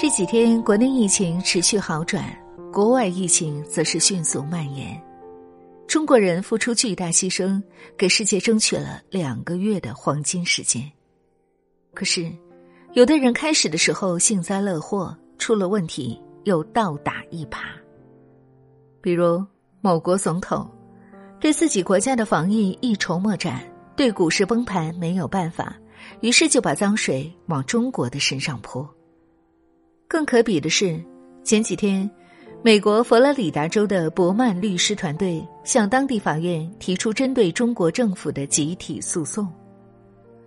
这几天，国内疫情持续好转，国外疫情则是迅速蔓延。中国人付出巨大牺牲，给世界争取了两个月的黄金时间。可是，有的人开始的时候幸灾乐祸，出了问题又倒打一耙。比如某国总统，对自己国家的防疫一筹莫展，对股市崩盘没有办法，于是就把脏水往中国的身上泼。更可比的是，前几天，美国佛罗里达州的伯曼律师团队向当地法院提出针对中国政府的集体诉讼，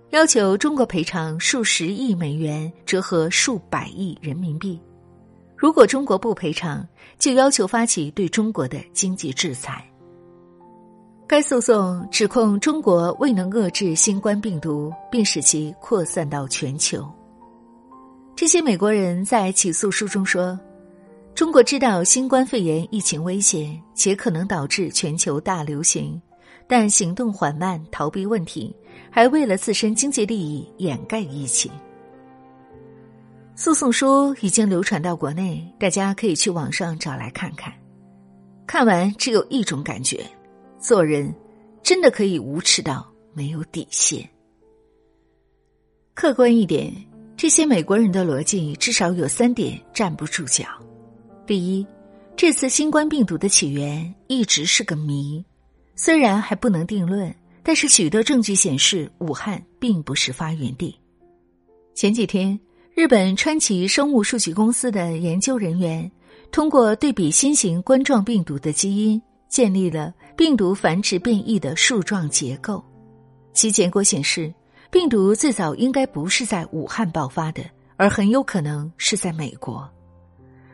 要求中国赔偿数十亿美元（折合数百亿人民币）。如果中国不赔偿，就要求发起对中国的经济制裁。该诉讼指控中国未能遏制新冠病毒，并使其扩散到全球。这些美国人在起诉书中说：“中国知道新冠肺炎疫情危险，且可能导致全球大流行，但行动缓慢，逃避问题，还为了自身经济利益掩盖疫情。”诉讼书已经流传到国内，大家可以去网上找来看看。看完只有一种感觉：做人真的可以无耻到没有底线。客观一点。这些美国人的逻辑至少有三点站不住脚：第一，这次新冠病毒的起源一直是个谜，虽然还不能定论，但是许多证据显示武汉并不是发源地。前几天，日本川崎生物数据公司的研究人员通过对比新型冠状病毒的基因，建立了病毒繁殖变异的树状结构，其结果显示。病毒最早应该不是在武汉爆发的，而很有可能是在美国。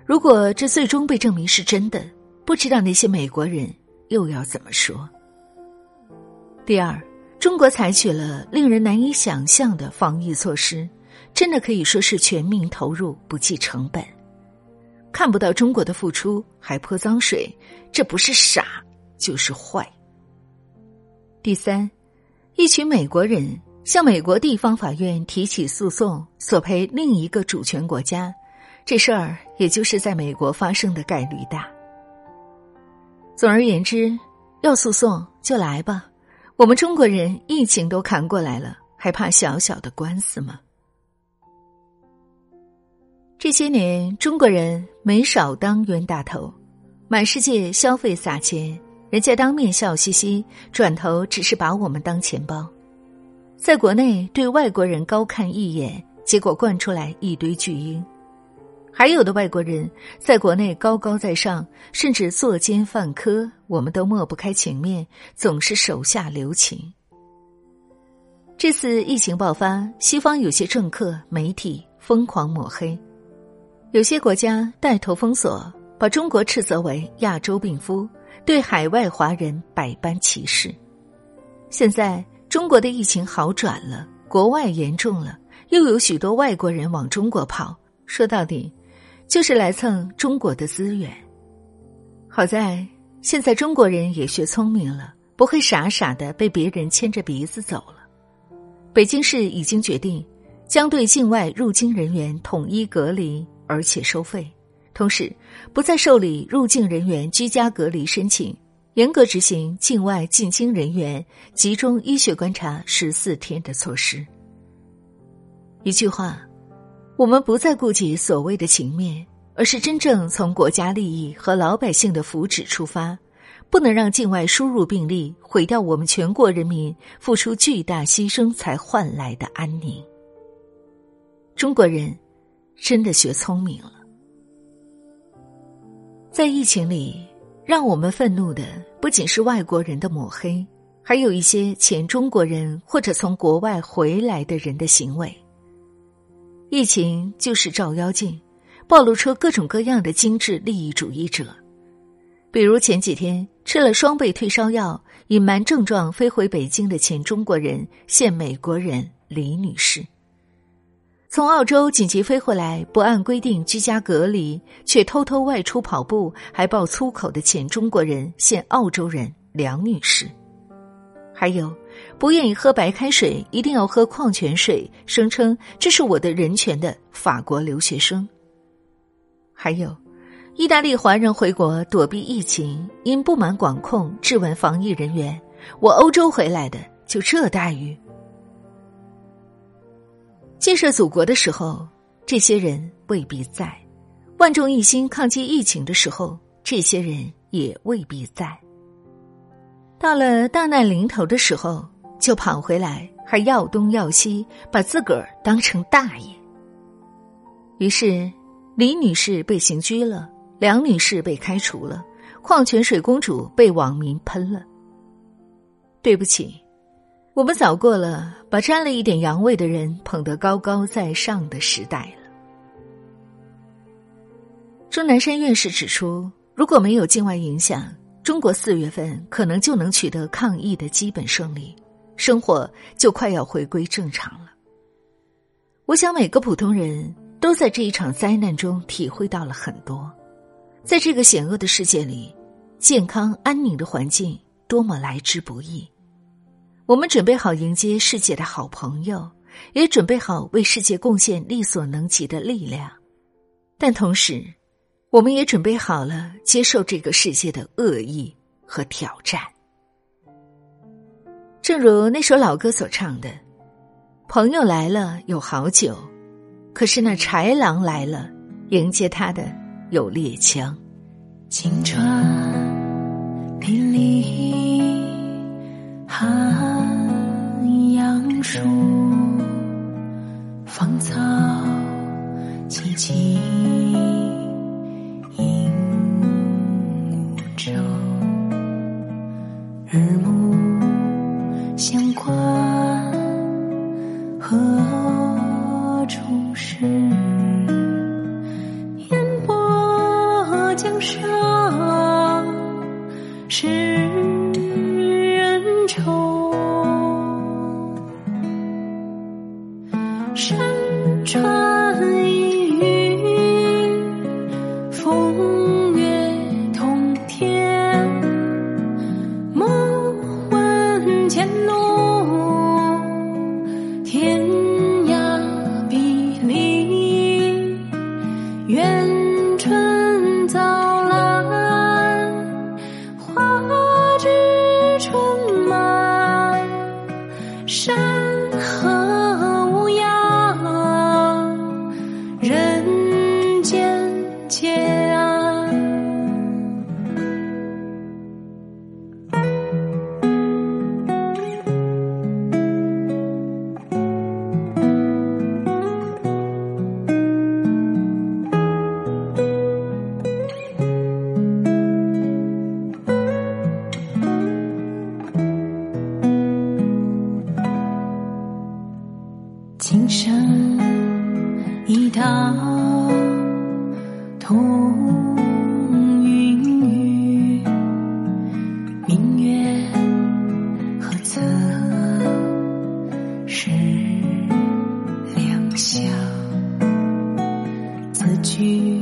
如果这最终被证明是真的，不知道那些美国人又要怎么说？第二，中国采取了令人难以想象的防疫措施，真的可以说是全民投入不计成本。看不到中国的付出还泼脏水，这不是傻就是坏。第三，一群美国人。向美国地方法院提起诉讼，索赔另一个主权国家，这事儿也就是在美国发生的概率大。总而言之，要诉讼就来吧，我们中国人疫情都扛过来了，还怕小小的官司吗？这些年，中国人没少当冤大头，满世界消费撒钱，人家当面笑嘻嘻，转头只是把我们当钱包。在国内对外国人高看一眼，结果惯出来一堆巨婴；还有的外国人在国内高高在上，甚至作奸犯科，我们都抹不开情面，总是手下留情。这次疫情爆发，西方有些政客、媒体疯狂抹黑，有些国家带头封锁，把中国斥责为亚洲病夫，对海外华人百般歧视。现在。中国的疫情好转了，国外严重了，又有许多外国人往中国跑。说到底，就是来蹭中国的资源。好在现在中国人也学聪明了，不会傻傻的被别人牵着鼻子走了。北京市已经决定，将对境外入境人员统一隔离，而且收费，同时不再受理入境人员居家隔离申请。严格执行境外进京人员集中医学观察十四天的措施。一句话，我们不再顾及所谓的情面，而是真正从国家利益和老百姓的福祉出发，不能让境外输入病例毁掉我们全国人民付出巨大牺牲才换来的安宁。中国人真的学聪明了，在疫情里。让我们愤怒的不仅是外国人的抹黑，还有一些前中国人或者从国外回来的人的行为。疫情就是照妖镜，暴露出各种各样的精致利益主义者。比如前几天吃了双倍退烧药，隐瞒症状飞回北京的前中国人现美国人李女士。从澳洲紧急飞回来，不按规定居家隔离，却偷偷外出跑步，还爆粗口的前中国人现澳洲人梁女士，还有不愿意喝白开水，一定要喝矿泉水，声称这是我的人权的法国留学生，还有，意大利华人回国躲避疫情，因不满管控质问防疫人员：“我欧洲回来的，就这待遇？”建设祖国的时候，这些人未必在；万众一心抗击疫情的时候，这些人也未必在。到了大难临头的时候，就跑回来，还要东要西，把自个儿当成大爷。于是，李女士被刑拘了，梁女士被开除了，矿泉水公主被网民喷了。对不起。我们早过了把沾了一点洋味的人捧得高高在上的时代了。钟南山院士指出，如果没有境外影响，中国四月份可能就能取得抗疫的基本胜利，生活就快要回归正常了。我想每个普通人都在这一场灾难中体会到了很多，在这个险恶的世界里，健康安宁的环境多么来之不易。我们准备好迎接世界的好朋友，也准备好为世界贡献力所能及的力量，但同时，我们也准备好了接受这个世界的恶意和挑战。正如那首老歌所唱的：“朋友来了有好酒，可是那豺狼来了，迎接他的有猎枪。”青春霹雳。寒轻影无，日暮乡关何处是？烟波江上使人愁。山川一 you.